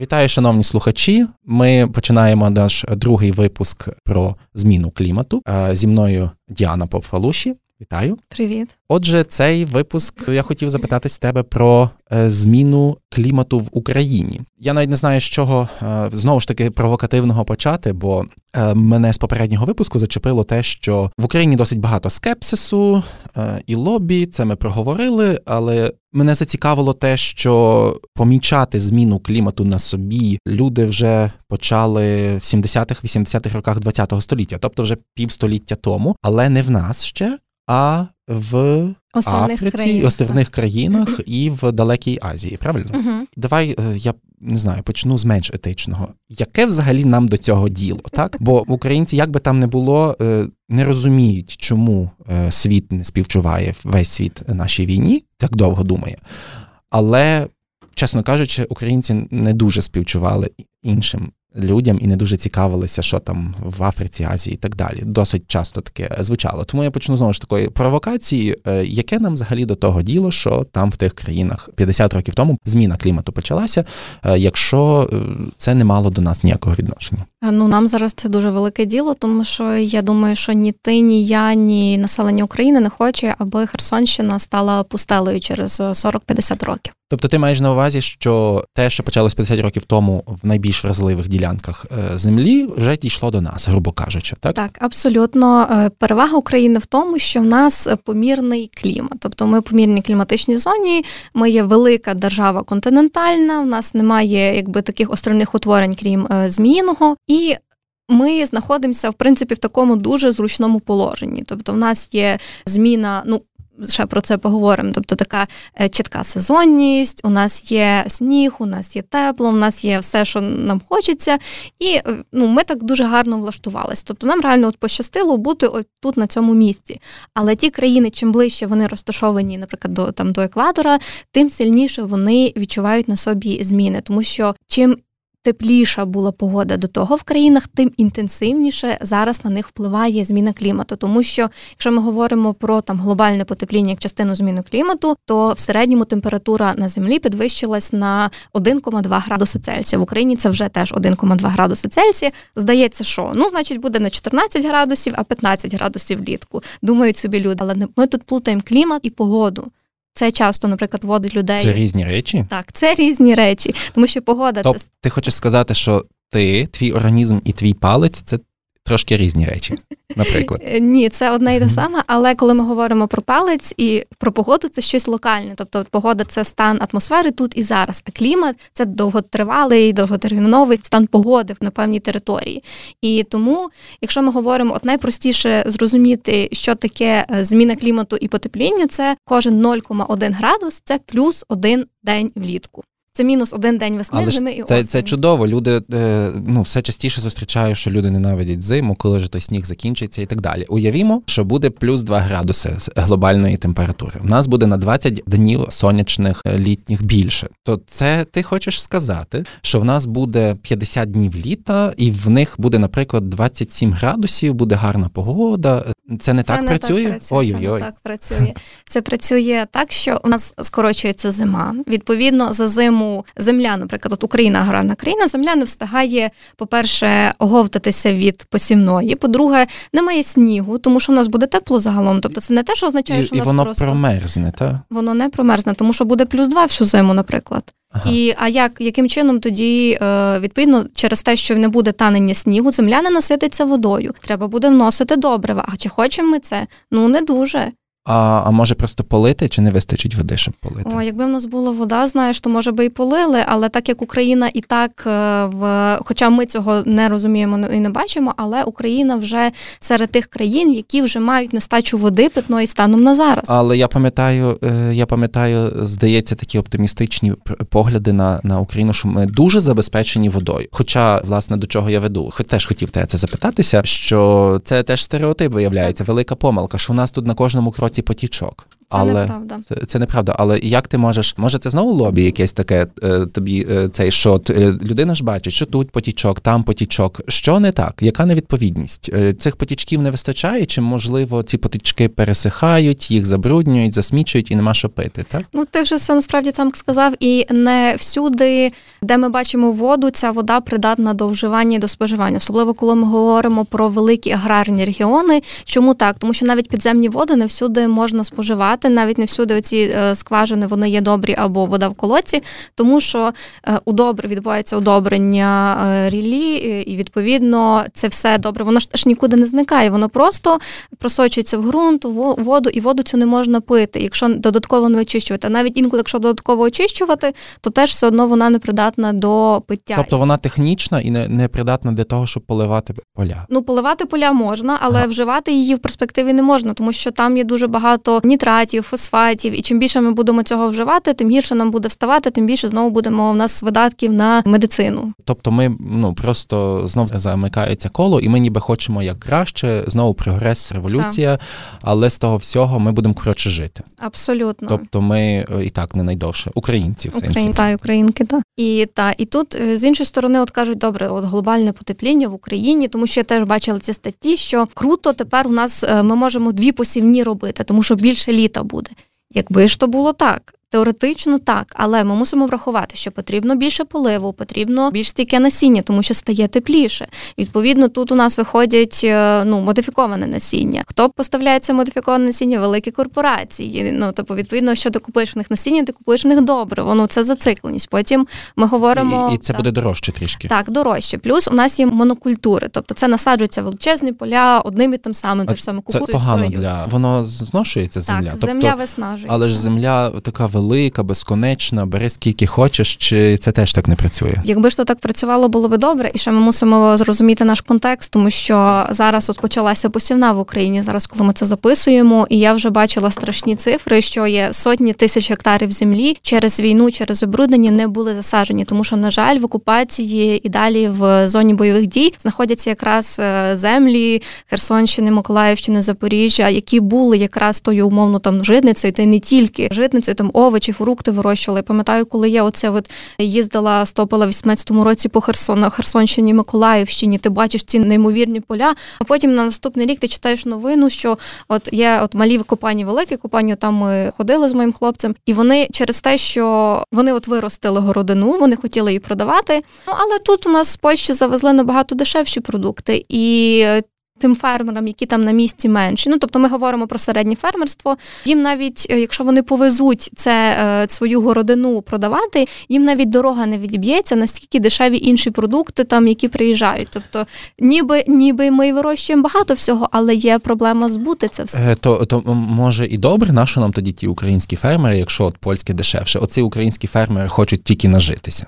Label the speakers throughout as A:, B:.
A: Вітаю, шановні слухачі. Ми починаємо наш другий випуск про зміну клімату. Зі мною Діана Попфалуші. Вітаю,
B: привіт.
A: Отже, цей випуск я хотів запитати з тебе про е, зміну клімату в Україні. Я навіть не знаю, з чого е, знову ж таки провокативного почати, бо е, мене з попереднього випуску зачепило те, що в Україні досить багато скепсису і лобі. Це ми проговорили, але мене зацікавило те, що помічати зміну клімату на собі люди вже почали в 70-х, 80-х роках ХХ століття, тобто вже півстоліття тому, але не в нас ще а в
B: Островних
A: Африці,
B: країн,
A: островних країнах і в далекій Азії. Правильно?
B: Угу.
A: Давай е, я не знаю, почну з менш етичного. Яке взагалі нам до цього діло? Так, бо українці, як би там не було, е, не розуміють, чому е, світ не співчуває весь світ нашій війні, так довго думає. Але, чесно кажучи, українці не дуже співчували іншим людям і не дуже цікавилися, що там в Африці, Азії і так далі. Досить часто таке звучало. Тому я почну знову ж такої провокації, е, яке нам взагалі до того діло, що там в тих країнах 50 років тому зміна клімату почалася, е, якщо е, це не мало до нас ніякого відношення.
B: Ну нам зараз це дуже велике діло, тому що я думаю, що ні ти, ні я, ні населення України не хоче, аби Херсонщина стала пустелею через 40-50 років.
A: Тобто ти маєш на увазі, що те, що почалось 50 років тому в найбільш вразливих ділянках е, землі, вже дійшло до нас, грубо кажучи, так
B: Так, абсолютно е, перевага України в тому, що в нас помірний клімат, тобто ми в помірній кліматичній зоні. Ми є велика держава континентальна. в нас немає якби таких островних утворень, крім е, зміїного, і ми знаходимося в принципі в такому дуже зручному положенні. Тобто, в нас є зміна, ну ще про це поговоримо. Тобто така е, чітка сезонність, у нас є сніг, у нас є тепло, у нас є все, що нам хочеться, і е, ну, ми так дуже гарно влаштувалися. Тобто нам реально от пощастило бути от тут на цьому місці. Але ті країни, чим ближче вони розташовані, наприклад, до там до екватора, тим сильніше вони відчувають на собі зміни, тому що чим тепліша була погода до того в країнах, тим інтенсивніше зараз на них впливає зміна клімату. Тому що, якщо ми говоримо про там глобальне потепління як частину зміни клімату, то в середньому температура на землі підвищилась на 1,2 градуси Цельсія. В Україні це вже теж 1,2 градуси Цельсія. Здається, що ну, значить, буде не 14 градусів, а 15 градусів влітку. Думають собі люди, але ми тут плутаємо клімат і погоду. Це часто, наприклад, водить людей.
A: Це різні речі?
B: Так, це різні речі, тому що погода
A: Тоб,
B: це
A: ти хочеш сказати, що ти, твій організм і твій палець це трошки різні речі, наприклад.
B: Е, ні, це одне і те саме, але коли ми говоримо про палець і про погоду, це щось локальне. Тобто погода це стан атмосфери тут і зараз, а клімат це довготривалий, довготерміновий стан погоди на певній території. І тому, якщо ми говоримо, от найпростіше зрозуміти, що таке е, зміна клімату і потепління, це кожен 0,1 градус, це плюс один день влітку. Це мінус один день весни,
A: Але
B: зими і
A: це,
B: осені.
A: це чудово. Люди е, ну все частіше зустрічають, що люди ненавидять зиму, коли ж той сніг закінчиться і так далі. Уявімо, що буде плюс 2 градуси глобальної температури. У нас буде на 20 днів сонячних е, літніх більше. То це ти хочеш сказати, що в нас буде 50 днів літа, і в них буде, наприклад, 27 градусів, буде гарна погода. Це не
B: це
A: так
B: не
A: працює?
B: Так працює.
A: Ой-ой-ой.
B: Це не так працює. Це працює так, що у нас скорочується зима. Відповідно, за зиму земля, наприклад, от Україна аграрна країна, земля не встигає, по-перше, оговтатися від посівної. По-друге, немає снігу, тому що в нас буде тепло загалом. Тобто це не те, що означає, що
A: і
B: в нас
A: воно
B: просто
A: промерзне, так?
B: воно не промерзне, тому що буде плюс два всю зиму, наприклад.
A: Ага.
B: І а як яким чином тоді е, відповідно через те, що не буде танення снігу, земля не насититься водою. Треба буде вносити добрива. А чи хочемо ми це? Ну не дуже.
A: А а може просто полити, чи не вистачить води, щоб полити?
B: О, якби в нас була вода, знаєш, то може би і полили, але так як Україна і так е, в хоча ми цього не розуміємо і не бачимо, але Україна вже серед тих країн, які вже мають нестачу води питної станом на зараз.
A: Але я пам'ятаю, е, я пам'ятаю, здається, такі оптимістичні погляди на на Україну, що ми дуже забезпечені водою. Хоча, власне, до чого я веду, хоч теж хотів тебе це запитатися, що це теж стереотип виявляється, велика помилка, що у нас тут на кожному кроці потічок.
B: Це
A: але
B: неправда.
A: Це, це неправда. Але як ти можеш, може, це знову лобі якесь таке е, тобі е, цей що е, людина ж бачить, що тут потічок, там потічок. Що не так? Яка невідповідність? Цих потічків не вистачає, чи можливо ці потічки пересихають, їх забруднюють, засмічують і нема що пити? Так
B: ну ти вже все насправді там сказав, і не всюди, де ми бачимо воду, ця вода придатна до вживання і до споживання, особливо коли ми говоримо про великі аграрні регіони. Чому так? Тому що навіть підземні води не всюди можна споживати, навіть не всюди ці е, скважини вони є добрі або вода в колодці, тому що е, удобр відбувається удобрення е, рілі, і відповідно це все добре. Воно ж нікуди не зникає. Воно просто просочується в ґрунт, в воду, і воду цю не можна пити, якщо додатково не очищувати. А навіть інколи, якщо додатково очищувати, то теж все одно вона не придатна до пиття.
A: Тобто вона технічна і не, не придатна для того, щоб поливати поля.
B: Ну, поливати поля можна, але ага. вживати її в перспективі не можна, тому що там є дуже багато нітратів, фосфатів, і чим більше ми будемо цього вживати, тим гірше нам буде вставати, тим більше знову будемо у нас видатків на медицину.
A: Тобто, ми ну просто знов замикається коло, і ми ніби хочемо як краще, знову прогрес, революція, так. але з того всього ми будемо коротше жити.
B: Абсолютно.
A: Тобто, ми е, і так не найдовше українці в
B: Україн, та, українки, так. І та і тут е, з іншої сторони, от кажуть, добре, от глобальне потепління в Україні, тому що я теж бачила ці статті, що круто тепер у нас е, ми можемо дві посівні робити, тому що більше літа буде. Якби ж то було так, Теоретично так, але ми мусимо врахувати, що потрібно більше поливу, потрібно більш стійке насіння, тому що стає тепліше. Відповідно, тут у нас виходять е, ну модифіковане насіння. Хто поставляє це модифіковане насіння? Великі корпорації. Ну тобто, відповідно, що ти купуєш в них насіння, ти купуєш в них добре. Воно це зацикленість. Потім ми говоримо
A: і, і це так, буде дорожче трішки.
B: Так, дорожче. Плюс у нас є монокультури, тобто це насаджуються величезні поля одним і тим самим. Те ж саме
A: Це погано для воно зношується земля.
B: Так, земля тобто, виснажується.
A: Але ж земля така велика велика, безконечна, бери скільки хочеш, чи це теж так не працює?
B: Якби ж то так працювало, було би добре, і ще ми мусимо зрозуміти наш контекст, тому що зараз ось почалася посівна в Україні. Зараз, коли ми це записуємо, і я вже бачила страшні цифри, що є сотні тисяч гектарів землі через війну, через забруднення не були засаджені, тому що, на жаль, в окупації і далі в зоні бойових дій знаходяться якраз е, землі Херсонщини, Миколаївщини, Запоріжжя, які були якраз тою умовно там житницею, та й не тільки житницею, там овочі фрукти вирощували. Я пам'ятаю, коли я оце от їздила, стопила в 18-му році по Херсону, Херсонщині, Миколаївщині, ти бачиш ці неймовірні поля. А потім на наступний рік ти читаєш новину, що от є от малі копані, великі копані, там ми ходили з моїм хлопцем, і вони через те, що вони от виростили городину, вони хотіли її продавати. Ну але тут у нас з Польщі завезли набагато дешевші продукти, і тим фермерам, які там на місці менші. Ну тобто ми говоримо про середнє фермерство. Їм навіть, е, якщо вони повезуть це е, свою городину продавати, їм навіть дорога не відіб'ється, наскільки дешеві інші продукти, там які приїжджають. Тобто, ніби ніби ми вирощуємо багато всього, але є проблема збути це все.
A: Е, то то може і добре, на що нам тоді ті українські фермери, якщо от польське дешевше? Оці українські фермери хочуть тільки нажитися.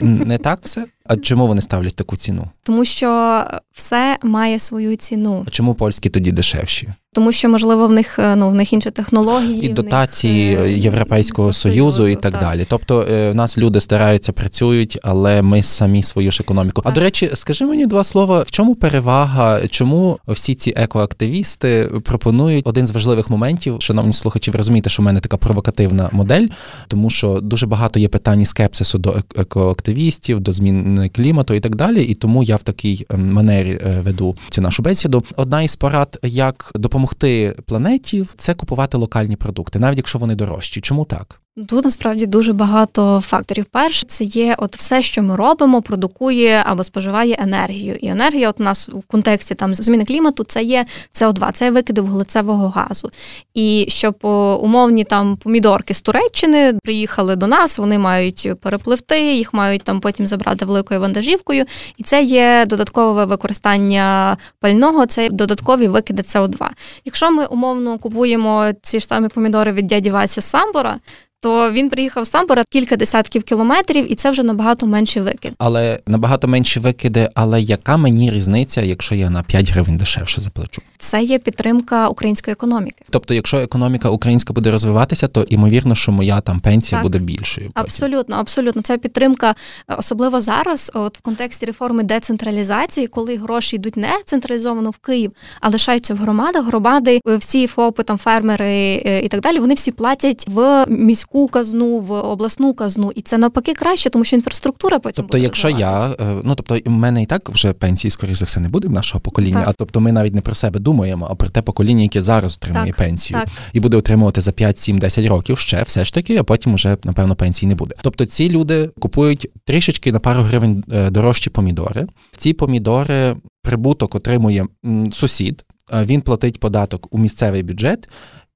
A: Не так все? А чому вони ставлять таку ціну?
B: Тому що все має свою ціну.
A: А чому польські тоді дешевші?
B: Тому що можливо в них е, ну в них інші технології
A: і дотації них, е, Європейського союзу, союзу і так, так далі. Тобто е, в нас люди стараються, працюють, але ми самі свою ж економіку. Так. А до речі, скажи мені два слова: в чому перевага? Чому всі ці екоактивісти пропонують один з важливих моментів? Шановні слухачі, ви розумієте, що в мене така провокативна модель, тому що дуже багато є питань скепсису до екоактивістів, до зміни клімату і так далі. І тому я в такій ем, манері веду цю нашу бесіду. Одна із порад, як допомогти допомогти планеті це купувати локальні продукти, навіть якщо вони дорожчі. Чому так?
B: Тут насправді дуже багато факторів. Перше, це є от все, що ми робимо, продукує або споживає енергію. І енергія, от у нас в контексті там зміни клімату, це є СО2, це є викиди вуглецевого газу. І щоб умовні там помідорки з Туреччини приїхали до нас, вони мають перепливти, їх мають там потім забрати великою вантажівкою. І це є додаткове використання пального, це додаткові викиди СО2. Якщо ми умовно купуємо ці ж самі помідори від дяді Вася Самбора то він приїхав з Самбора кілька десятків кілометрів, і це вже набагато менший викид.
A: Але набагато менші викиди. Але яка мені різниця, якщо я на 5 гривень дешевше заплачу?
B: Це є підтримка української економіки.
A: Тобто, якщо економіка українська буде розвиватися, то імовірно, що моя там пенсія
B: так.
A: буде більшою.
B: Потім. Абсолютно, абсолютно. Це підтримка, е, особливо зараз, от в контексті реформи децентралізації, коли гроші йдуть не централізовано в Київ, а лишаються в громадах. Громади, е, всі ФОПи, там фермери і так далі. Вони всі платять в міську міську казну, в обласну казну, і це навпаки краще, тому що інфраструктура потім
A: тобто,
B: буде
A: якщо я е, ну тобто в мене і так вже пенсії, скоріш за все, не буде в нашого покоління. Так. А тобто, ми навіть не про себе думаємо, а про те покоління, яке зараз отримує так, пенсію, так. і буде отримувати за 5, 7, 10 років ще все ж таки, а потім вже напевно пенсії не буде. Тобто ці люди купують трішечки на пару гривень е, дорожчі помідори. Ці помідори прибуток отримує сусід. Він платить податок у місцевий бюджет.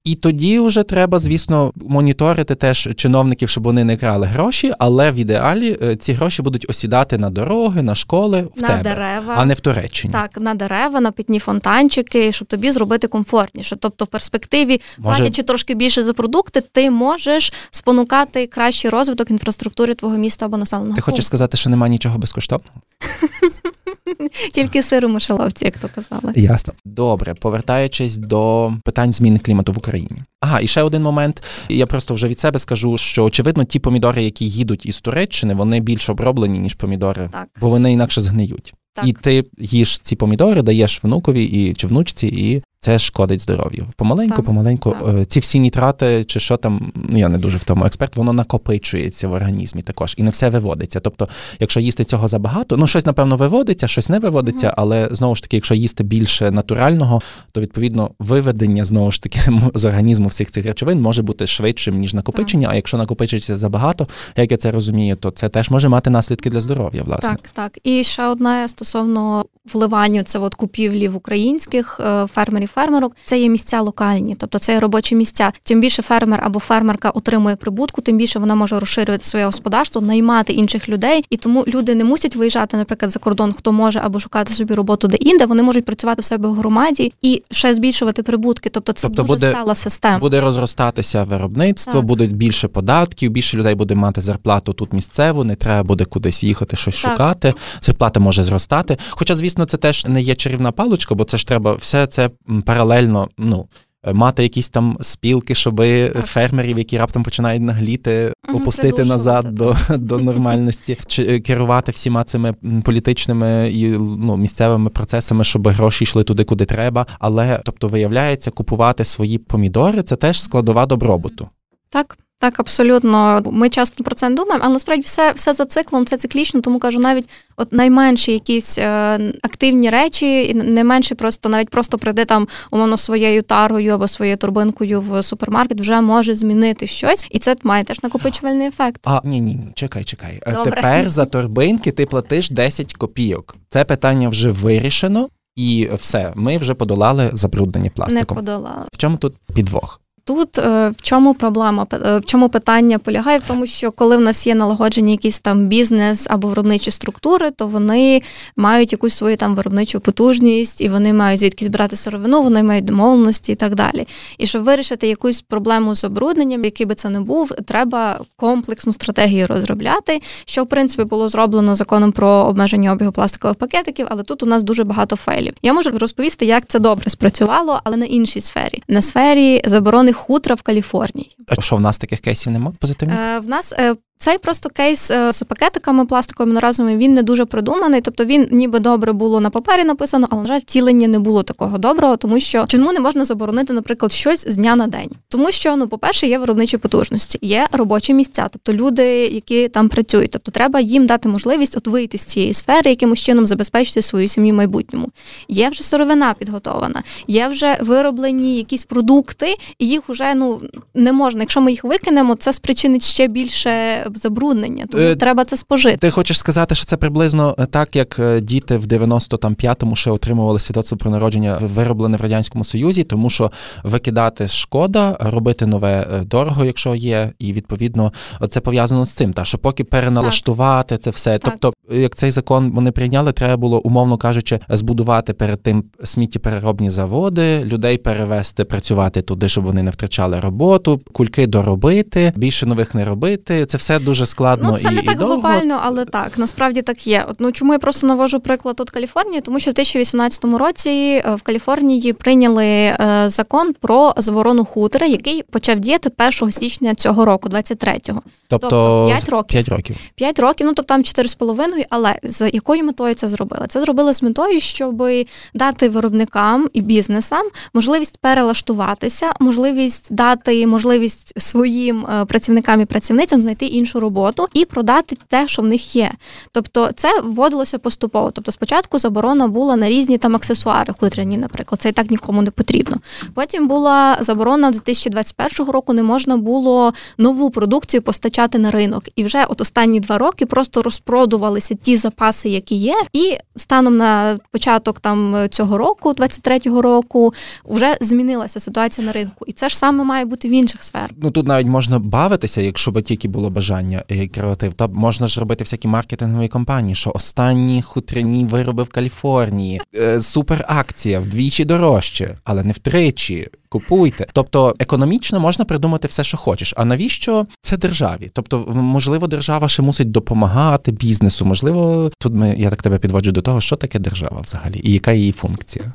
A: І тоді вже треба, звісно, моніторити теж чиновників, щоб вони не крали гроші, але в ідеалі е, ці гроші будуть осідати на дороги, на школи, в
B: на
A: тебе,
B: дерева,
A: а не в Туреччині.
B: Так, на дерева, на питні фонтанчики, щоб тобі зробити комфортніше. Тобто, в перспективі, Може... платячи трошки більше за продукти, ти можеш спонукати кращий розвиток інфраструктури твого міста або населеного.
A: Ти хочеш сказати, що немає нічого безкоштовного?
B: Тільки сиру мишеловці, як то казали.
A: Ясно. Добре, повертаючись до питань зміни клімату в Україні. Ага, і ще один момент. Я просто вже від себе скажу, що очевидно ті помідори, які їдуть із Туреччини, вони більш оброблені, ніж помідори,
B: так.
A: бо вони інакше згниють.
B: Так.
A: І ти їш ці помідори, даєш внукові і чи внучці, і це шкодить здоров'ю. Помаленьку, так, помаленьку, так. ці всі нітрати, чи що там, ну я не дуже в тому експерт, воно накопичується в організмі також і не все виводиться. Тобто, якщо їсти цього забагато, ну щось напевно виводиться, щось не виводиться, угу. але знову ж таки, якщо їсти більше натурального, то відповідно виведення знову ж таки з організму всіх цих речовин може бути швидшим ніж накопичення. Так. А якщо накопичується забагато, як я це розумію, то це теж може мати наслідки для здоров'я. Власне,
B: так, так. І ще одна стосовно вливання це от купівлі в українських е, фермерів фермерок це є місця локальні, тобто це є робочі місця. Тим більше фермер або фермерка отримує прибутку, тим більше вона може розширювати своє господарство, наймати інших людей, і тому люди не мусять виїжджати, наприклад, за кордон, хто може або шукати собі роботу де інде. Вони можуть працювати в себе в громаді і ще збільшувати прибутки. Тобто це тобто дуже буде, стала система.
A: Буде розростатися виробництво, так. буде більше податків, більше людей буде мати зарплату тут місцеву, не треба буде кудись їхати, щось так. шукати. Зарплата може зростати. Хоча, звісно, це теж не є чарівна паличка, бо це ж треба все це паралельно ну. Мати якісь там спілки, щоб фермерів, які раптом починають нагліти, угу, опустити назад до до нормальності, чи е, керувати всіма цими політичними і ну місцевими процесами, щоб гроші йшли туди, куди треба. Але тобто виявляється, купувати свої помідори це теж складова добробуту.
B: Так. Так, абсолютно. Ми часто про це не думаємо, але насправді все все за циклом, це циклічно, тому кажу, навіть от найменші якісь е, активні речі, не менше просто навіть просто прийде там умовно своєю таргою або своєю турбинкою в супермаркет, вже може змінити щось, і це має теж накопичувальний ефект.
A: А ні, ні, ні, чекай, чекай. Е, Добре. Тепер за торбинки ти платиш 10 копійок. Це питання вже вирішено. І все, ми вже подолали забруднення пластиком.
B: Не подолали.
A: В чому тут підвох?
B: Тут е, в чому проблема? Е, в чому питання полягає в тому, що коли в нас є налагоджені якісь там бізнес або виробничі структури, то вони мають якусь свою там виробничу потужність, і вони мають звідки збирати сировину, вони мають домовленості і так далі. І щоб вирішити якусь проблему з забрудненням, який би це не був, треба комплексну стратегію розробляти, що в принципі було зроблено законом про обмеження обігу пластикових пакетиків, але тут у нас дуже багато фейлів. Я можу розповісти, як це добре спрацювало, але на іншій сфері, на сфері заборони хутра в Каліфорнії.
A: А що в нас таких кейсів немає позитивних?
B: Е, В нас е, цей просто кейс е, з пакетиками пластиковими одноразовими, він не дуже придуманий. Тобто він ніби добре було на папері написано, але на жаль, втілення не було такого доброго, тому що чому не можна заборонити, наприклад, щось з дня на день, тому що ну, по-перше, є виробничі потужності, є робочі місця, тобто люди, які там працюють. Тобто, треба їм дати можливість от вийти з цієї сфери, якимось чином забезпечити свою сім'ю в майбутньому. Є вже сировина підготована, є вже вироблені якісь продукти, і їх вже ну не можна. Якщо ми їх викинемо, це спричинить ще більше забруднення, тому е, треба це спожити.
A: Ти хочеш сказати, що це приблизно е, так, як е, діти в 95-му ще отримували свідоцтво про народження вироблене в радянському союзі, тому що викидати шкода, робити нове е, дорого, якщо є, і відповідно це пов'язано з цим. Та що поки переналаштувати так. це все, так. тобто як цей закон вони прийняли, треба було, умовно кажучи, збудувати перед тим сміттєпереробні заводи, людей перевести працювати туди, щоб вони не втрачали роботу, кульки доробити, більше нових не робити. Це все дуже складно.
B: Ну це
A: і,
B: не так
A: і довго.
B: глобально, але так насправді так є. От ну чому я просто навожу приклад тут Каліфорнії, тому що в 2018 році е, в Каліфорнії прийняли е, закон про заборону хутора, який почав діяти 1 січня цього року, 23-го.
A: Тобто,
B: Тобто 5 років.
A: 5 років.
B: 5 років, ну тобто там 4,5, але з якою метою це зробили? Це зробили з метою, щоб дати виробникам і бізнесам можливість перелаштуватися, можливість дати можливість своїм е, працівникам і працівницям знайти іншу роботу і продати те, що в них є. Тобто це вводилося поступово. Тобто, спочатку заборона була на різні там аксесуари, хутряні, наприклад, це і так нікому не потрібно. Потім була заборона з 2021 року, не можна було нову продукцію постачати на ринок. І вже от останні два роки просто розпродувалися ті запаси, які є, і станом на початок там цього року, 23-го року, вже змінилася ситуація на ринку. І це ж саме має бути в інших сферах.
A: Ну тут навіть можна бавитися, якщо би тільки було бажання і креатив. Та можна ж робити всякі маркетингові компанії, що останні хутряні вироби в Каліфорнії, е, супер акція вдвічі дорожче, але не втричі. Купуйте. Тобто економічно можна придумати все, що хочеш. А навіщо це державі? Тобто, можливо, держава ще мусить допомагати бізнесу. Можливо, тут ми я так тебе підводжу до того, що таке держава взагалі, і яка її функція.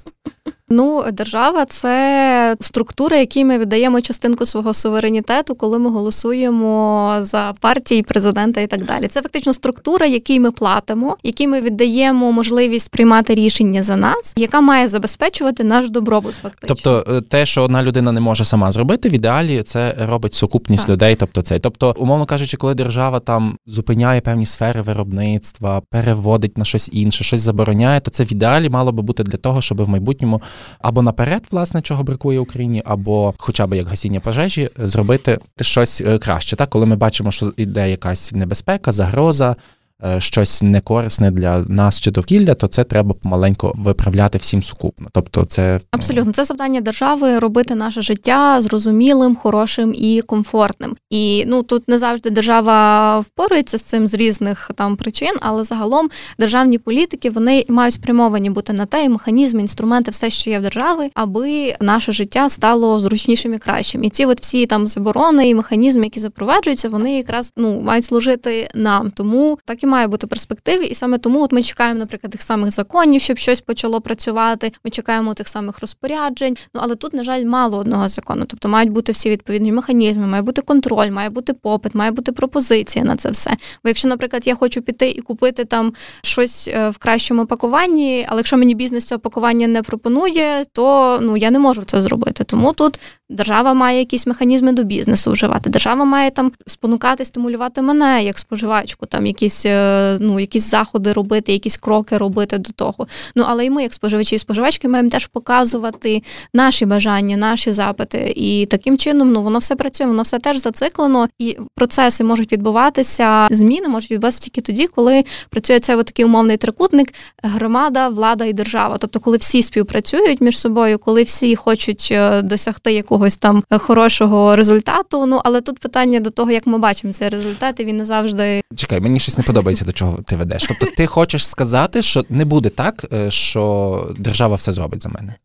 B: Ну, держава це структура, якій ми віддаємо частинку свого суверенітету, коли ми голосуємо за партії, президента і так далі. Це фактично структура, якій ми платимо, якій ми віддаємо можливість приймати рішення за нас, яка має забезпечувати наш добробут. Фактично,
A: тобто е, те, що одна людина не може сама зробити, в ідеалі це робить сукупність
B: так.
A: людей. Тобто, це тобто, умовно кажучи, коли держава там зупиняє певні сфери виробництва, переводить на щось інше, щось забороняє, то це в ідеалі мало би бути для того, щоб в майбутньому або наперед, власне, чого бракує Україні, або хоча б як гасіння пожежі, зробити щось е, краще. Так, коли ми бачимо, що йде якась небезпека, загроза. Е, щось некорисне для нас чи довкілля, то це треба помаленько виправляти всім сукупно. Тобто, це
B: абсолютно це завдання держави робити наше життя зрозумілим, хорошим і комфортним. І ну тут не завжди держава впорується з цим з різних там причин, але загалом державні політики вони мають спрямовані бути на те, і механізми, інструменти, все, що є в держави, аби наше життя стало зручнішим і кращим. І ці от всі там заборони і механізми, які запроваджуються, вони якраз ну мають служити нам. Тому так і має бути перспективі, і саме тому от ми чекаємо, наприклад, тих самих законів, щоб щось почало працювати. Ми чекаємо тих самих розпоряджень. Ну але тут, на жаль, мало одного закону. Тобто мають бути всі відповідні механізми, має бути контроль, має бути попит, має бути пропозиція на це все. Бо якщо, наприклад, я хочу піти і купити там щось е, в кращому пакуванні, але якщо мені бізнес цього пакування не пропонує, то ну я не можу це зробити. Тому тут держава має якісь механізми до бізнесу вживати. Держава має там спонукати, стимулювати мене як споживачку, там якісь е, ну якісь заходи робити, якісь кроки робити до того. Ну але і ми, як споживачі і споживачки, маємо теж показувати наші бажання, наші запити. І таким чином ну воно все працює, воно все теж зациклено, і процеси можуть відбуватися. Зміни можуть відбуватися тільки тоді, коли працює цей такий умовний трикутник: громада, влада і держава. Тобто, коли всі співпрацюють між собою, коли всі хочуть е, досягти якогось там хорошого результату. Ну але тут питання до того, як ми бачимо цей результат, і він не завжди
A: чекай. Мені щось не подобається до чого ти ведеш. Тобто, ти хочеш сказати, що не буде так, е, що держава все зробить за мене.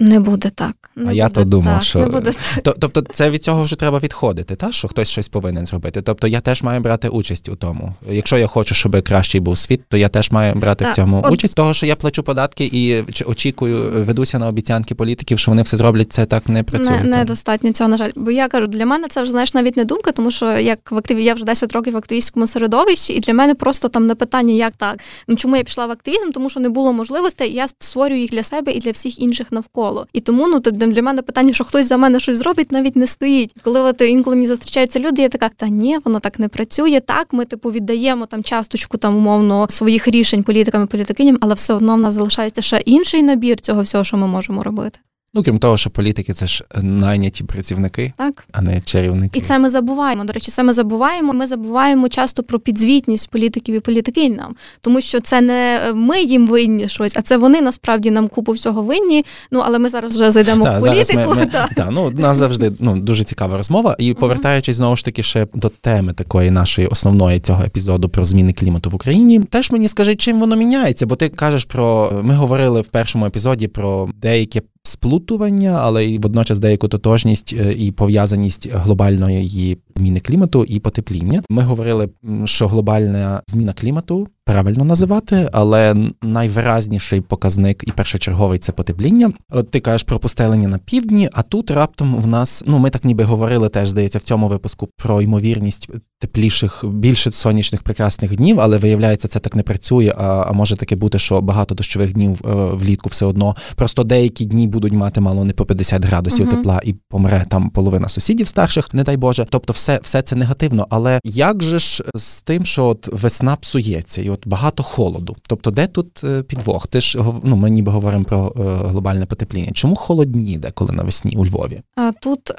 B: Не буде так. Не
A: а
B: буде
A: я то думав,
B: так,
A: що
B: не буде
A: так. тобто, це від цього вже треба відходити, та що хтось щось повинен зробити. Тобто я теж маю брати участь у тому. Якщо я хочу, щоб кращий був світ, то я теж маю брати
B: так.
A: в цьому
B: От...
A: участь. Того, що я плачу податки і очікую, ведуся на обіцянки політиків, що вони все зроблять, це так не працює.
B: Не, недостатньо цього, на жаль. Бо я кажу, для мене це вже знаєш навіть не думка, тому що як в активі я вже 10 років в активістському середовищі, і для мене просто там не питання, як так. Ну чому я пішла в активізм? Тому що не було можливостей. Я створюю їх для себе і для всіх інших навколо. І тому ну Тобто для мене питання, що хтось за мене щось зробить, навіть не стоїть. Коли от інколи мені зустрічаються люди, я така, та ні, воно так не працює. Так, ми типу віддаємо там часточку там умовно своїх рішень політикам і політикиням, але все одно в нас залишається ще інший набір цього всього, що ми можемо робити.
A: Ну крім того, що політики це ж найняті працівники,
B: так
A: а не чарівники.
B: І це ми забуваємо. До речі, це ми забуваємо. Ми забуваємо часто про підзвітність політиків і політикинь нам, тому що це не ми їм винні щось, а це вони насправді нам купу всього винні. Ну але ми зараз вже зайдемо та, в політику. Ми, ми,
A: та. Та, ну нас завжди ну дуже цікава розмова. І повертаючись знову ж таки ще до теми такої нашої основної цього епізоду про зміни клімату в Україні, теж мені скажи, чим воно міняється, бо ти кажеш про ми говорили в першому епізоді про деякі сплутування, але й водночас деяку тотожність е, і пов'язаність глобальної зміни клімату і потепління. Ми говорили, що глобальна зміна клімату правильно називати, але найвиразніший показник і першочерговий це потепління. От ти кажеш про постелення на півдні, а тут раптом в нас, ну ми так ніби говорили теж, здається, в цьому випуску про ймовірність тепліших, більше сонячних прекрасних днів, але виявляється, це так не працює. А а може таке бути, що багато дощових днів е, влітку все одно. Просто деякі дні будуть мати мало не по 50 градусів uh тепла і помре там половина сусідів старших, не дай Боже. Тобто, все все це негативно. Але як же ж з тим, що от весна псується, і от багато холоду? Тобто, де тут е, підвох? Ти ж ну, ми ніби говоримо про е, глобальне потепління. Чому холодні деколи навесні у Львові?
B: Тут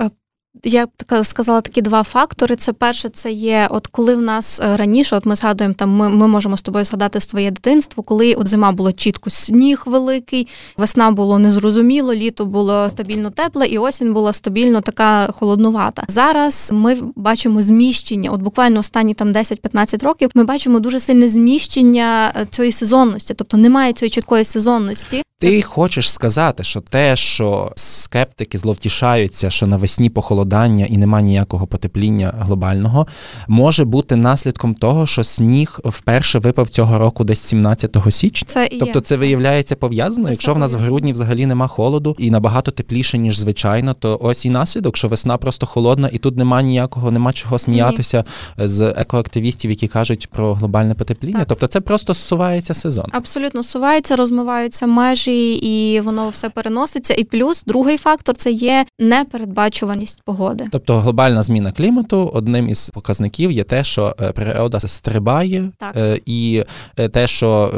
B: я б сказала такі два фактори. Це перше, це є, от коли в нас е, раніше, от ми згадуємо там, ми ми можемо з тобою згадати своє дитинство, коли от зима було чітко сніг великий, весна було незрозуміло, літо було стабільно тепле, і осінь була стабільно така холоднувата. Зараз ми бачимо зміщення. От буквально останні там 10-15 років ми бачимо дуже сильне зміщення е, цієї сезонності, тобто немає цієї чіткої сезонності.
A: Ти хочеш сказати, що те, що скептики зловтішаються, що навесні похолодання і нема ніякого потепління глобального, може бути наслідком того, що сніг вперше випав цього року десь 17 січня.
B: Це і
A: тобто це виявляється пов'язано. Це Якщо в нас в грудні взагалі нема холоду і набагато тепліше, ніж звичайно, то ось і наслідок, що весна просто холодна, і тут нема ніякого, нема чого сміятися Ні. з екоактивістів, які кажуть про глобальне потепління. Так. Тобто це просто сувається сезон.
B: Абсолютно сувається, розмиваються межі і воно все переноситься. І плюс другий фактор це є непередбачуваність погоди.
A: Тобто глобальна зміна клімату одним із показників є те, що е, природа стрибає,
B: так.
A: Е, і е, те, що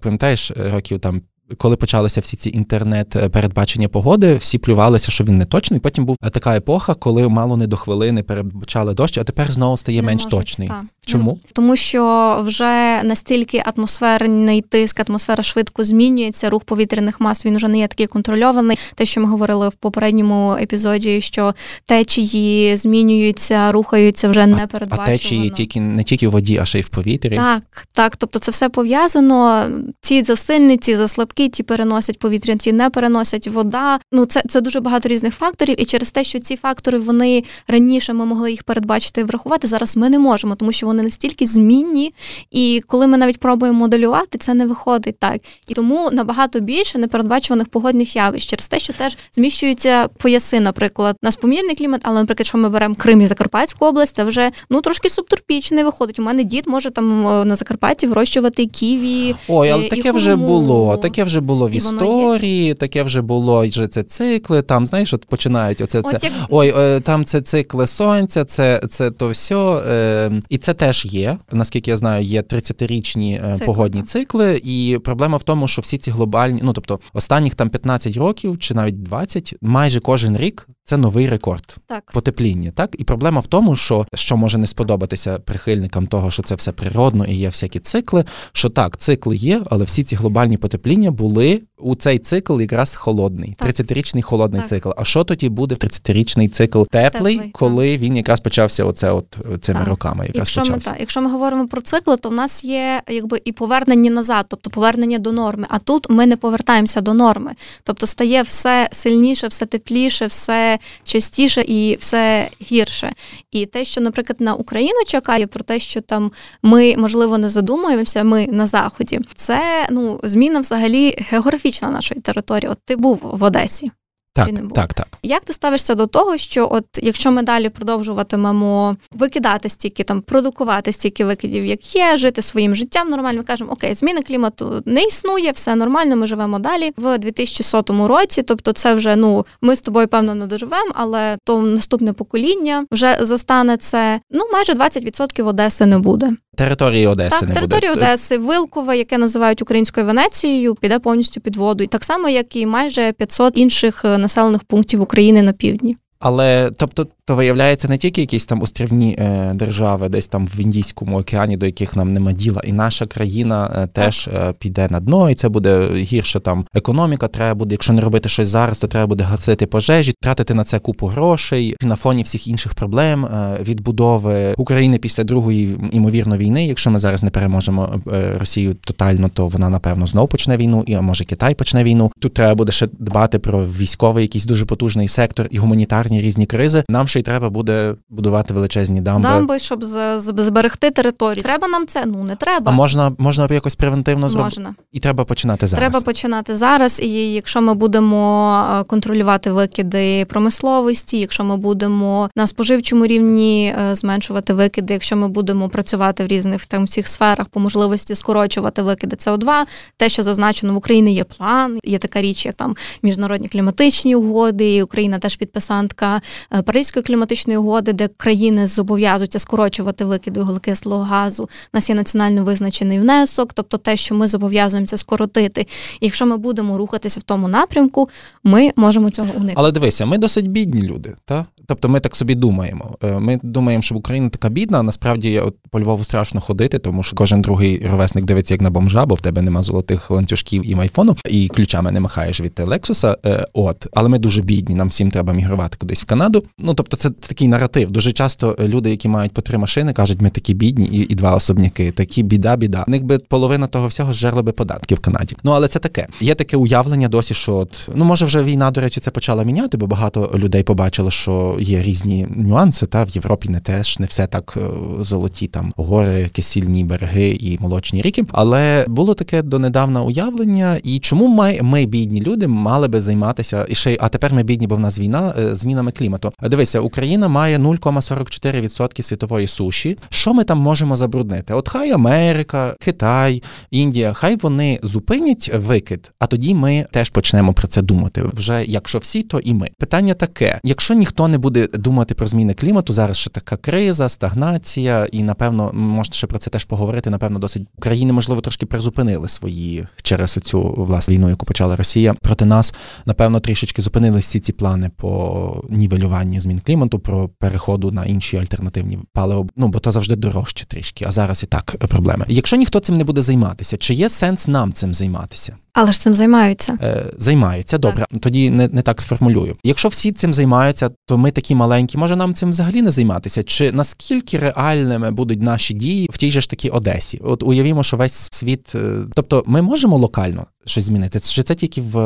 A: пам'ятаєш років там коли почалися всі ці інтернет-передбачення погоди, всі плювалися, що він не точний. Потім був така епоха, коли мало не до хвилини передбачали дощ, а тепер знову стає не менш можуть, точний. Та. Чому?
B: Тому що вже настільки атмосферний тиск, атмосфера швидко змінюється, рух повітряних мас він вже не є такий контрольований. Те, що ми говорили в попередньому епізоді, що течії змінюються, рухаються вже не передбачено.
A: А течії тільки не тільки в воді, а ще й в повітрі.
B: Так, так. Тобто це все пов'язано. Ці засильні, ці заслабкі ті переносять повітря, ті не переносять вода. Ну це це дуже багато різних факторів, і через те, що ці фактори вони раніше ми могли їх передбачити і врахувати. Зараз ми не можемо, тому що вони настільки змінні, і коли ми навіть пробуємо моделювати, це не виходить так. І тому набагато більше непередбачуваних погодних явищ через те, що теж зміщуються пояси, наприклад, на спомірний клімат, але, наприклад, що ми беремо Крим і Закарпатську область, це вже ну трошки субтропічний виходить. У мене дід може там е, на Закарпатті вирощувати ківі.
A: Ой, але таке вже було. Таке вже було в історії, таке вже було вже це цикли. Там знаєш, от починають оце
B: от
A: це.
B: Як...
A: Ой, е, там це цикли сонця, це це то все. Е, і це теж є. Наскільки я знаю, є 30-річні е, цикли. погодні цикли. І проблема в тому, що всі ці глобальні, ну тобто останніх там 15 років чи навіть 20, майже кожен рік це новий рекорд
B: так.
A: потепління. Так і проблема в тому, що що може не сподобатися прихильникам того, що це все природно і є всякі цикли. Що так, цикли є, але всі ці глобальні потепління були у цей цикл якраз холодний, 30-річний холодний так. цикл. А що тоді буде 30-річний цикл теплий, теплий коли так. він якраз почався оце от цими так. роками? Якраз
B: якщо
A: почався.
B: ми так, якщо ми говоримо про цикли, то в нас є якби і повернення назад, тобто повернення до норми. А тут ми не повертаємося до норми, тобто стає все сильніше, все тепліше, все частіше і все гірше. І те, що, наприклад, на Україну чекає про те, що там ми можливо не задумуємося, ми на заході, це ну зміна взагалі географічна нашої території. От ти був в Одесі.
A: Так,
B: чи не було?
A: так, так.
B: Як ти ставишся до того, що от якщо ми далі продовжуватимемо викидати стільки там, продукувати стільки викидів, як є, жити своїм життям нормально, ми кажемо, окей, зміни клімату не існує, все нормально, ми живемо далі в 2100 році. Тобто, це вже ну ми з тобою певно не доживемо, але то наступне покоління вже застане це. Ну майже 20% Одеси не буде.
A: Території Одеси
B: так,
A: не
B: території
A: буде.
B: Одеси, Вилкове, яке називають українською Венецією, піде повністю під воду. І так само, як і майже 500 інших е, населених пунктів України на півдні.
A: Але тобто, то виявляється не тільки якісь там острівні е, держави, десь там в Індійському океані, до яких нам нема діла, і наша країна е, теж е, піде на дно, і це буде гірше там економіка. Треба буде, якщо не робити щось зараз, то треба буде гасити пожежі, тратити на це купу грошей на фоні всіх інших проблем е, відбудови України після другої імовірно війни. Якщо ми зараз не переможемо е, Росію тотально, то вона напевно знов почне війну, і може Китай почне війну. Тут треба буде ще дбати про військовий, якийсь дуже потужний сектор і гуманітарні різні кризи. Нам ще й треба буде будувати величезні дамби.
B: Дамби, щоб з- з- зберегти територію. Треба нам це? Ну не треба.
A: А можна можна якось превентивно зробити
B: Можна.
A: і треба починати зараз.
B: Треба починати зараз. І якщо ми будемо е, контролювати викиди промисловості, якщо ми будемо на споживчому рівні е, зменшувати викиди, якщо ми будемо працювати в різних там всіх сферах по можливості скорочувати викиди СО2, те, що зазначено в Україні, є план, є така річ, як там міжнародні кліматичні угоди. і Україна теж підписантка е, Кліматичної угоди, де країни зобов'язуються скорочувати викиди вуглекислого газу. У нас є національно визначений внесок, тобто те, що ми зобов'язуємося скоротити. І якщо ми будемо рухатися в тому напрямку, ми можемо цього уникнути.
A: Але дивися, ми досить бідні люди, та тобто ми так собі думаємо. Е, Ми думаємо, що Україна така бідна. а Насправді от по Львову страшно ходити, тому що кожен другий ровесник дивиться як на бомжа, бо в тебе нема золотих ланцюжків і майфону, і ключами не махаєш від Лексуса. От, але ми дуже бідні. Нам всім треба мігрувати кудись в Канаду. Ну тобто, це такий наратив. Дуже часто люди, які мають по три машини, кажуть, ми такі бідні, і, і два особняки. Такі біда, біда. У них би половина того всього зжерли би податки в Канаді. Ну але це таке. Є таке уявлення досі, що от ну може вже війна, до речі, це почала міняти, бо багато людей побачили, що є різні нюанси. Та в Європі не теж не все так е, золоті там гори, кисільні береги і молочні ріки. Але було таке донедавна уявлення, і чому ми, ми бідні люди, мали би займатися і ще а тепер ми бідні, бо в нас війна е, змінами клімату. Дивися, Україна має 0,44% світової суші. Що ми там можемо забруднити? От хай Америка, Китай, Індія, хай вони зупинять викид, а тоді ми теж почнемо про це думати. Вже якщо всі, то і ми. Питання таке: якщо ніхто не буде думати про зміни клімату, зараз ще така криза, стагнація, і напевно можете ще про це теж поговорити. Напевно, досить країни, можливо, трошки призупинили свої через цю власне війну, яку почала Росія проти нас. Напевно, трішечки зупинили всі ці плани по нівелюванню змін клімату, про переходу на інші альтернативні паливо. Ну бо то завжди дорожче трішки. А зараз і так е, проблеми. Якщо ніхто цим не буде займатися, чи є сенс нам цим займатися?
B: Але ж цим займаються.
A: Е, займаються. Добре, тоді не, не так сформулюю. Якщо всі цим займаються, то ми такі маленькі, може нам цим взагалі не займатися? Чи наскільки реальними будуть наші дії в тій же ж таки Одесі? От уявімо, що весь світ, е, тобто ми можемо локально щось змінити? Чи це тільки в,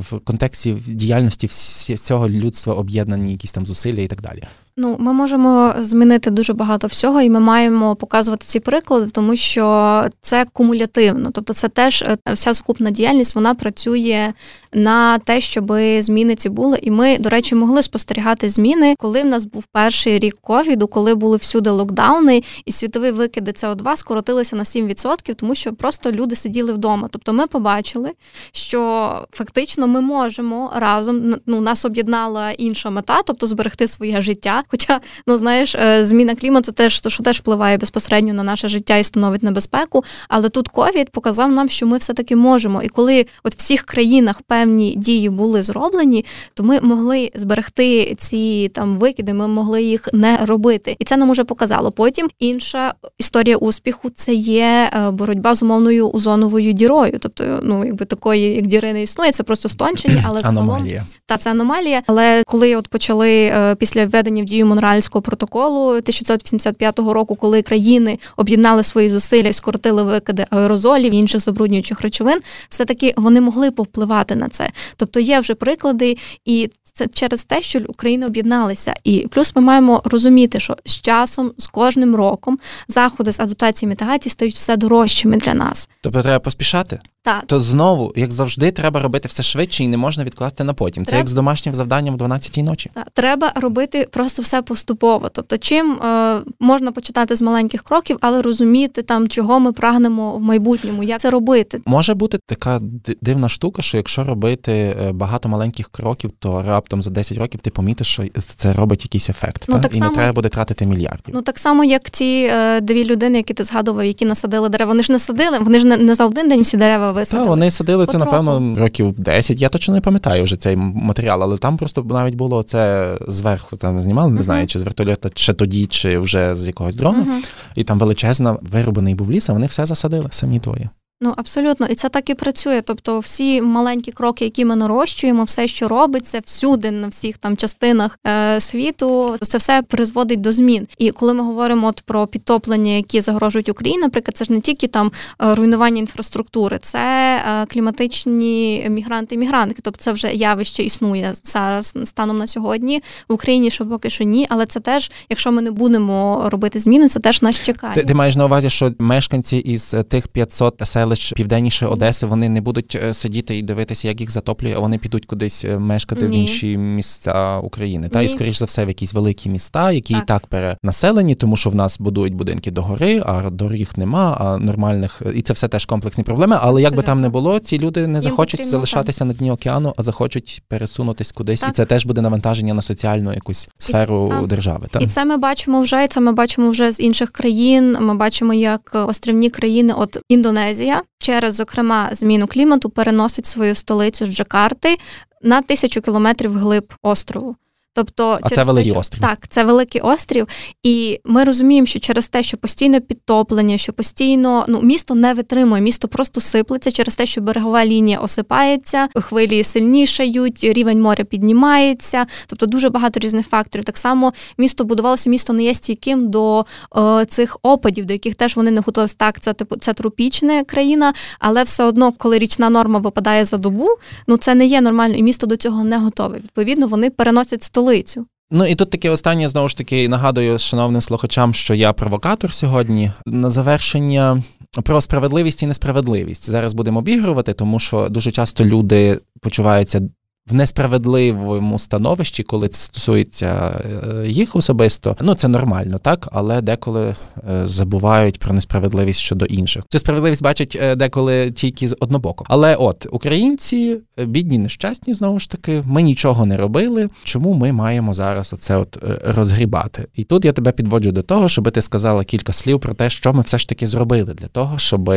A: в контексті діяльності всі- всього людства об'єднані якісь там зусилля і так далі?
B: Ну, ми можемо змінити дуже багато всього, і ми маємо показувати ці приклади, тому що це кумулятивно. Тобто, це теж е, вся сукупна діяльність вона працює на те, щоб зміни ці були. І ми, до речі, могли спостерігати зміни, коли в нас був перший рік ковіду, коли були всюди локдауни, і світові викиди СО2 скоротилися на 7%, тому що просто люди сиділи вдома. Тобто, ми побачили, що фактично ми можемо разом ну нас об'єднала інша мета, тобто зберегти своє життя. Хоча, ну знаєш, е, зміна клімату теж то, що теж впливає безпосередньо на наше життя і становить небезпеку. Але тут ковід показав нам, що ми все таки можемо. І коли от в всіх країнах певні дії були зроблені, то ми могли зберегти ці там викиди, ми могли їх не робити. І це нам уже показало. Потім інша історія успіху це є е, боротьба з умовною озоновою дірою. Тобто, ну якби такої, як діри не існує, це просто стончення, але загалом
A: Аномалія.
B: та це аномалія. Але коли от почали е, після введення в дію Монреальського протоколу 1985 року, коли країни об'єднали свої зусилля і скоротили викиди аерозолів і інших забруднюючих речовин, все таки вони могли повпливати на це. Тобто є вже приклади, і це через те, що Україна об'єдналися. І плюс ми маємо розуміти, що з часом, з кожним роком, заходи з адаптації мітагації стають все дорожчими для нас.
A: Тобто треба поспішати?
B: Так.
A: То знову, як завжди, треба робити все швидше і не можна відкласти на потім. Це
B: Треба.
A: як з домашнім завданням в 12-й ночі.
B: Так, треба робити просто все поступово. Тобто, чим е, можна почитати з маленьких кроків, але розуміти там, чого ми прагнемо в майбутньому, як це робити.
A: Може бути така дивна штука, що якщо робити е, багато маленьких кроків, то раптом за 10 років ти помітиш, що це робить якийсь ефект.
B: Ну,
A: та?
B: так
A: і
B: само-
A: не треба буде тратити мільярдів.
B: Ну так само, як ці е, дві людини, які ти згадував, які насадили дерева. Вони ж не садили, вони ж не, не за один день всі дерева Висадили.
A: вони садили це, напевно, років 10. Я точно не пам'ятаю вже цей матеріал, але там просто навіть було це зверху там знімали, не
B: Мгм.
A: знаю, чи з вертольота, чи тоді, чи вже з якогось дрона.
B: Мгм.
A: І там величезна вирубаний був ліс, а вони все засадили самі двоє.
B: Ну абсолютно, і це так і працює. Тобто, всі маленькі кроки, які ми нарощуємо, все, що робиться всюди, на всіх там частинах е, світу, це все призводить до змін. І коли ми говоримо от про підтоплення, які загрожують Україні, наприклад, це ж не тільки там е, руйнування інфраструктури, це е, кліматичні мігранти, мігрантки. Тобто, це вже явище існує зараз станом на сьогодні. В Україні ще поки що ні, але це теж, якщо ми не будемо робити зміни, це теж нас чекає.
A: Ти, ти маєш на увазі, що мешканці із тих 500 селищ південніше Одеси вони не будуть е, сидіти і дивитися, як їх затоплює, а вони підуть кудись е, мешкати в інші місця України. Та і скоріш за все в якісь великі міста, які
B: Так.
A: і так перенаселені, тому що в нас будують будинки догори, а доріг нема, а нормальних і це все теж комплексні проблеми. Але як би там не було, ці люди не
B: Їм
A: захочуть залишатися на дні океану, а захочуть пересунутись кудись, і це теж буде навантаження на соціальну якусь сферу
B: так.
A: держави. Та?
B: І це ми бачимо вже, і це ми бачимо вже з інших країн. Ми бачимо, як острівні країни, от Індонезія, через зокрема зміну клімату, переносить свою столицю з Джакарти на тисячу кілометрів глиб острову. Тобто,
A: А це
B: через те,
A: великий
B: що-
A: острів.
B: Так, це великий острів, і ми розуміємо, що через те, що постійне підтоплення, що постійно ну місто не витримує, місто просто сиплеться через те, що берегова лінія осипається, хвилі сильнішають, рівень моря піднімається. Тобто дуже багато різних факторів. Так само місто будувалося, місто не є стійким до е, цих опадів, до яких теж вони не готувалися. Так, це типу це тропічна країна, але все одно, коли річна норма випадає за добу, ну це не є нормально, і місто до цього не готове. Відповідно, вони переносять столицю.
A: Ну і тут таке останнє знову ж таки нагадую шановним слухачам, що я провокатор сьогодні. На завершення про справедливість і несправедливість. Зараз будемо обігрувати, тому що дуже часто люди почуваються в несправедливому становищі, коли це стосується е, їх особисто. Ну це нормально, так, але деколи е, забувають про несправедливість щодо інших. Цю справедливість бачать е, деколи тільки з однобоко. Але от українці бідні, нещасні, знову ж таки, ми нічого не робили. Чому ми маємо зараз оце от розгрібати? І тут я тебе підводжу до того, щоб ти сказала кілька слів про те, що ми все ж таки зробили для того, щоб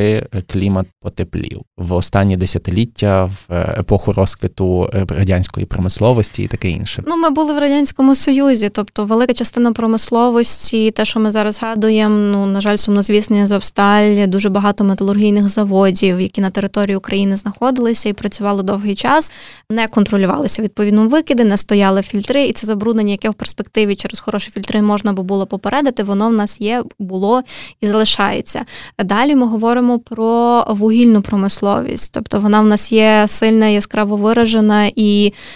A: клімат потеплів в останні десятиліття, в епоху розквіту радянської промисловості і таке інше.
B: Ну, ми були в радянському союзі, тобто велика частина промисловості, те, що ми зараз згадуємо, ну на жаль, сумнозвісний Азовсталь, дуже багато металургійних заводів, які на території України знаходилися і працювали довгий час, не контролювалися відповідно викиди, не стояли фільтри, і це забруднення, яке в перспективі через хороші фільтри можна би було попередити, воно в нас є, було і залишається. Далі ми говоримо про вугільну промисловість, тобто вона в нас є сильна, яскраво виражена,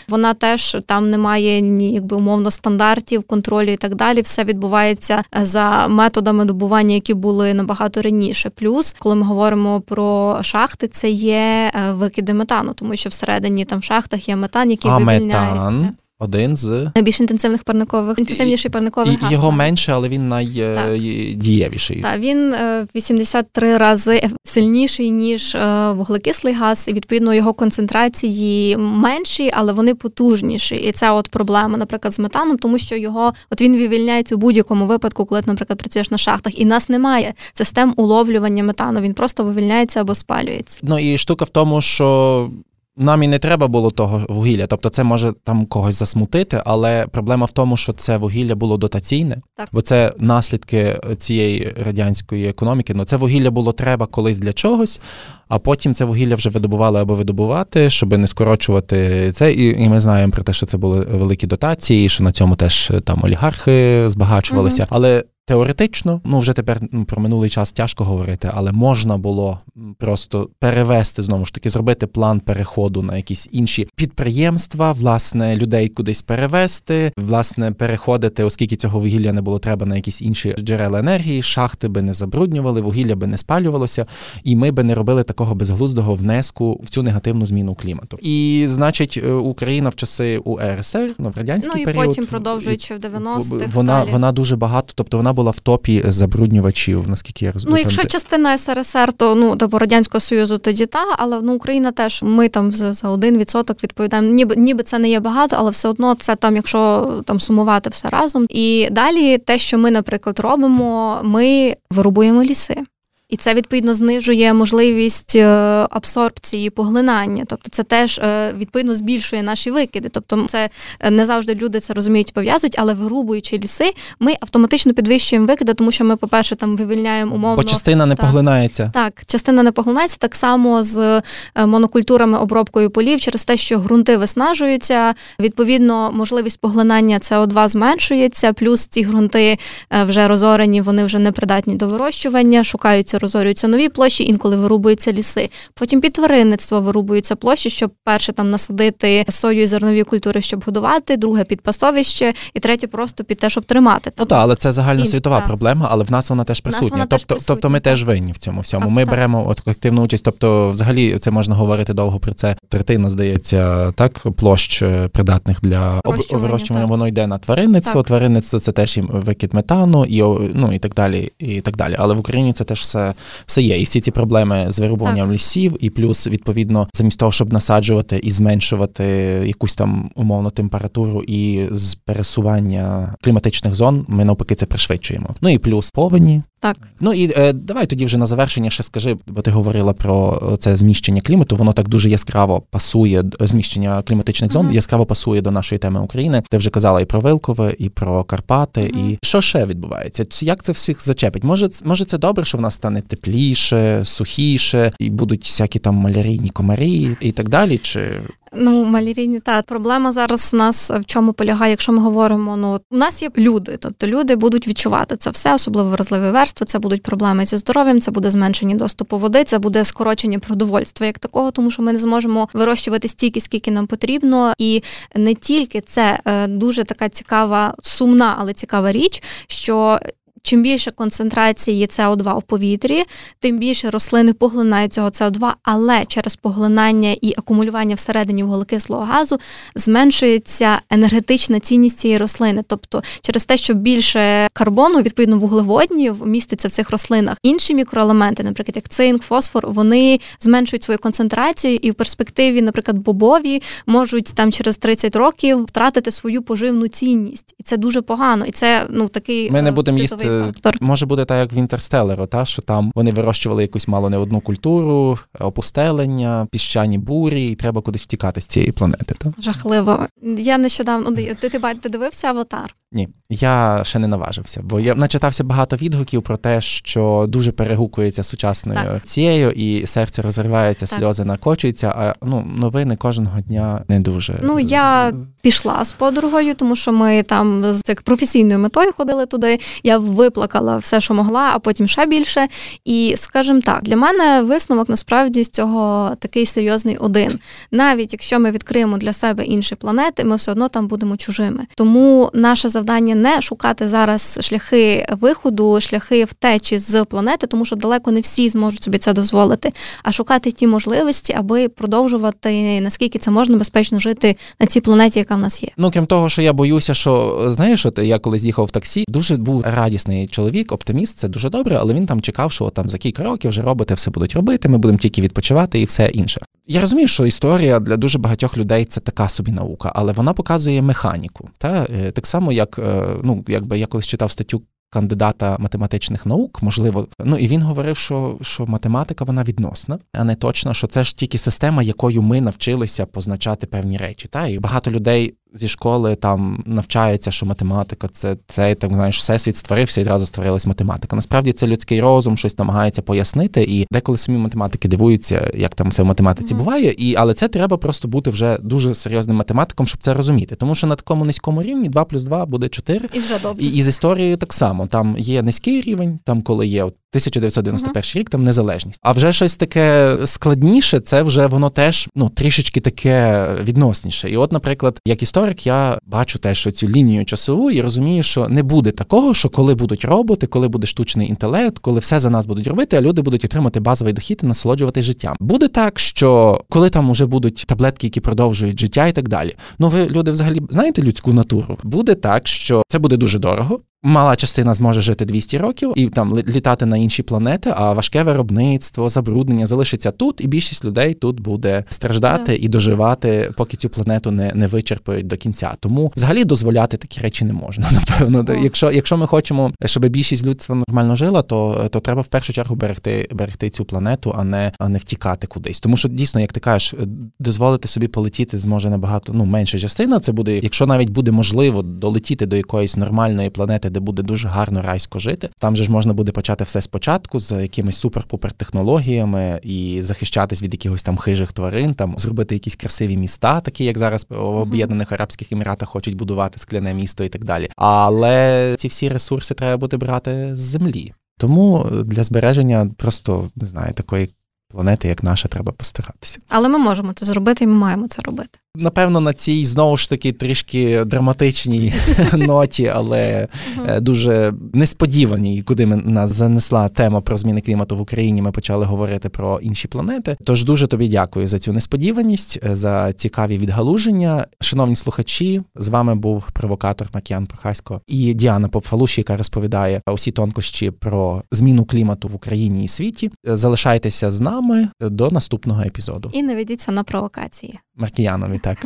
B: вона теж там немає ні якби умовно стандартів, контролю і так далі. Все відбувається за методами добування, які були набагато раніше. Плюс, коли ми говоримо про шахти, це є е, викиди метану, тому що всередині там в шахтах є метан, який
A: а
B: вивільняється.
A: метан один з
B: Найбільш інтенсивних парникових, інтенсивніший парниковий
A: і
B: газ.
A: його менше, але він найдієвіший.
B: Так, він е, в 83 рази сильніший, ніж е, вуглекислий газ, і відповідно його концентрації менші, але вони потужніші. І це от проблема, наприклад, з метаном, тому що його от він вивільняється у будь-якому випадку, коли ти, наприклад, працюєш на шахтах, і нас немає систем уловлювання метану. Він просто вивільняється або спалюється.
A: Ну і штука в тому, що нам і не треба було того вугілля. Тобто, це може там когось засмутити, але проблема в тому, що це вугілля було дотаційне,
B: Так.
A: бо це наслідки цієї радянської економіки. Ну це вугілля було треба колись для чогось, а потім це вугілля вже видобували або видобувати, щоб не скорочувати це. І, і ми знаємо про те, що це були великі дотації, що на цьому теж там олігархи збагачувалися. Але теоретично, ну вже тепер ну, про минулий час тяжко говорити, але можна було просто перевести знову ж таки, зробити план переходу на якісь інші підприємства, власне, людей кудись перевести, власне, переходити, оскільки цього вугілля не було треба на якісь інші джерела енергії, шахти би не забруднювали, вугілля би не спалювалося, і ми би не робили такого безглуздого внеску в цю негативну зміну клімату. І значить, е, Україна в часи УРСР, ну в радянський
B: ну, і
A: період,
B: потім продовжуючи в 90-х,
A: вона
B: далі.
A: вона дуже багато, тобто вона була в топі забруднювачів, наскільки я розумію.
B: Ну, якщо частина СРСР, то ну тобто радянського союзу тоді та, але ну Україна теж ми там за за один відсоток відповідаємо. Ніби ніби це не є багато, але все одно це там, якщо там сумувати все разом. І далі те, що ми, наприклад, робимо, ми вирубуємо ліси. І це відповідно знижує можливість е, абсорбції поглинання. Тобто це теж е, відповідно збільшує наші викиди. Тобто, це е, не завжди люди це розуміють, пов'язують, але вирубуючи ліси, ми автоматично підвищуємо викиди, тому що ми, по-перше, там вивільняємо умовно.
A: Бо частина не
B: так,
A: поглинається.
B: Так, частина не поглинається так само з монокультурами обробкою полів через те, що ґрунти виснажуються. Відповідно, можливість поглинання СО2 зменшується, плюс ці ґрунти вже розорені, вони вже не придатні до вирощування, шукаються розорюються нові площі, інколи вирубуються ліси. Потім під тваринництво вирубуються площі, щоб перше там насадити сою і зернові культури, щоб годувати, друге під пасовище, і третє просто під те, щоб тримати.
A: Там. Ну так, але це загальна світова проблема, але в нас вона теж присутня. Вона тобто, теж присутня, тобто ми теж винні в цьому всьому. Так, ми так. беремо от активну участь. Тобто, взагалі, це можна говорити довго про це. Третина здається, так площ е, придатних для вирощування. Воно йде на тваринництво. Тваринництво це теж і викид метану, і ну і так далі, і так далі. Але в Україні це теж все все є. І всі ці проблеми з вирубуванням лісів, і плюс, відповідно, замість того, щоб насаджувати і зменшувати якусь там умовну температуру і з пересування кліматичних зон, ми навпаки це пришвидшуємо. Ну і плюс повені.
B: Так,
A: ну і е, давай тоді вже на завершення ще скажи, бо ти говорила про це зміщення клімату. Воно так дуже яскраво пасує зміщення кліматичних зон, uh-huh. яскраво пасує до нашої теми України. Ти вже казала і про Вилкове, і про Карпати. Uh-huh. І що ще відбувається? Як це всіх зачепить? Може, може, це добре, що в нас стане тепліше, сухіше, і будуть всякі там малярійні комарі і так далі? Чи
B: Ну, малярійні та проблема зараз у нас в чому полягає, якщо ми говоримо, ну у нас є люди, тобто люди будуть відчувати це все, особливо вразливі верстви. Це будуть проблеми зі здоров'ям, це буде зменшення доступу води, це буде скорочення продовольства як такого, тому що ми не зможемо вирощувати стільки, скільки нам потрібно, і не тільки це е, дуже така цікава, сумна, але цікава річ, що чим більше концентрації СО2 в повітрі, тим більше рослини поглинають цього СО2, але через поглинання і акумулювання всередині вуглекислого газу зменшується енергетична цінність цієї рослини. Тобто через те, що більше карбону, відповідно вуглеводнів, міститься в цих рослинах. Інші мікроелементи, наприклад, як цинк, фосфор, вони зменшують свою концентрацію, і в перспективі, наприклад, бобові можуть там через 30 років втратити свою поживну цінність, і це дуже погано. І це ну такий
A: ми не будемо їсти фактор. Може бути так, як в Інтерстелеру, та що там вони вирощували якусь мало не одну культуру, опустелення, піщані бурі, і треба кудись втікати з цієї планети. Та?
B: Жахливо. Я нещодавно ти ти, ти, ти дивився аватар?
A: Ні, я ще не наважився, бо я начитався багато відгуків про те, що дуже перегукується сучасною так. цією, і серце розривається, так. сльози накочуються. А ну новини кожного дня не дуже.
B: Ну я пішла з подругою, тому що ми там з як професійною метою ходили туди. Я виплакала все, що могла, а потім ще більше. І скажімо так, для мене висновок насправді з цього такий серйозний один. Навіть якщо ми відкриємо для себе інші планети, ми все одно там будемо чужими. Тому наше завдання не шукати зараз шляхи виходу, шляхи втечі з планети, тому що далеко не всі зможуть собі це дозволити, а шукати ті можливості, аби продовжувати наскільки це можна безпечно жити на цій планеті, яка в нас є.
A: Ну крім того, що я боюся, що знаєш, от я коли з'їхав в таксі, дуже був радісний чоловік, оптиміст, це дуже добре, але він там чекав, що там за кілька років вже роботи все будуть робити. Ми будемо тільки відпочивати і все інше. Я розумію, що історія для дуже багатьох людей це така собі наука, але вона показує механіку. Та е, так само, як е, ну якби я колись читав статтю. Кандидата математичних наук, можливо, ну і він говорив, що що математика вона відносна, а не точно, що це ж тільки система, якою ми навчилися позначати певні речі. Та і багато людей зі школи там навчається, що математика це це так знаєш, всесвіт створився і зразу створилась математика. Насправді це людський розум, щось намагається пояснити, і деколи самі математики дивуються, як там все в математиці mm-hmm. буває. І але це треба просто бути вже дуже серйозним математиком, щоб це розуміти. Тому що на такому низькому рівні 2 плюс 2 буде 4.
B: І вже добре.
A: І, і з історією так само. Там є низький рівень, там коли є от 1991 uh-huh. рік, там незалежність. А вже щось таке складніше, це вже воно теж ну трішечки таке відносніше. І, от, наприклад, як історик, я бачу теж цю лінію часову і розумію, що не буде такого, що коли будуть роботи, коли буде штучний інтелект, коли все за нас будуть робити, а люди будуть отримати базовий дохід і насолоджуватись життям. Буде так, що коли там вже будуть таблетки, які продовжують життя і так далі. Ну ви люди взагалі знаєте людську натуру? Буде так, що це буде дуже дорого. Мала частина зможе жити 200 років і там літати на інші планети, а важке виробництво, забруднення залишиться тут, і більшість людей тут буде страждати yeah. і доживати, поки цю планету не не вичерпають до кінця. Тому взагалі дозволяти такі речі не можна. Напевно, yeah. якщо якщо ми хочемо, щоб більшість людства нормально жила, то то треба в першу чергу берегти берегти цю планету, а не а не втікати кудись. Тому що дійсно, як ти кажеш, дозволити собі полетіти зможе набагато ну менша частина. Це буде, якщо навіть буде можливо долетіти до якоїсь нормальної планети де буде дуже гарно райсько жити. Там же ж можна буде почати все спочатку з якимись супер-пупер технологіями і захищатись від якихось там хижих тварин, там зробити якісь красиві міста, такі як зараз в Об'єднаних Арабських Еміратах хочуть будувати скляне місто і так далі. Але ці всі ресурси треба буде брати з землі. Тому для збереження просто не знаю такої планети, як наша, треба постаратися.
B: Але ми можемо це зробити, і ми маємо це робити
A: напевно, на цій знову ж таки трішки драматичній ноті, але е, дуже несподіваній, куди нас занесла тема про зміни клімату в Україні. Ми почали говорити про інші планети. Тож дуже тобі дякую за цю несподіваність, е, за цікаві відгалуження. Шановні слухачі, з вами був провокатор Макіан Прохасько і Діана Попфалуші, яка розповідає усі тонкощі про зміну клімату в Україні і світі. Залишайтеся з нами до наступного епізоду.
B: І не ведіться на провокації.
A: Маркіянові. Так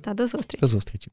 B: та до зустрічі.
A: До зустрічі.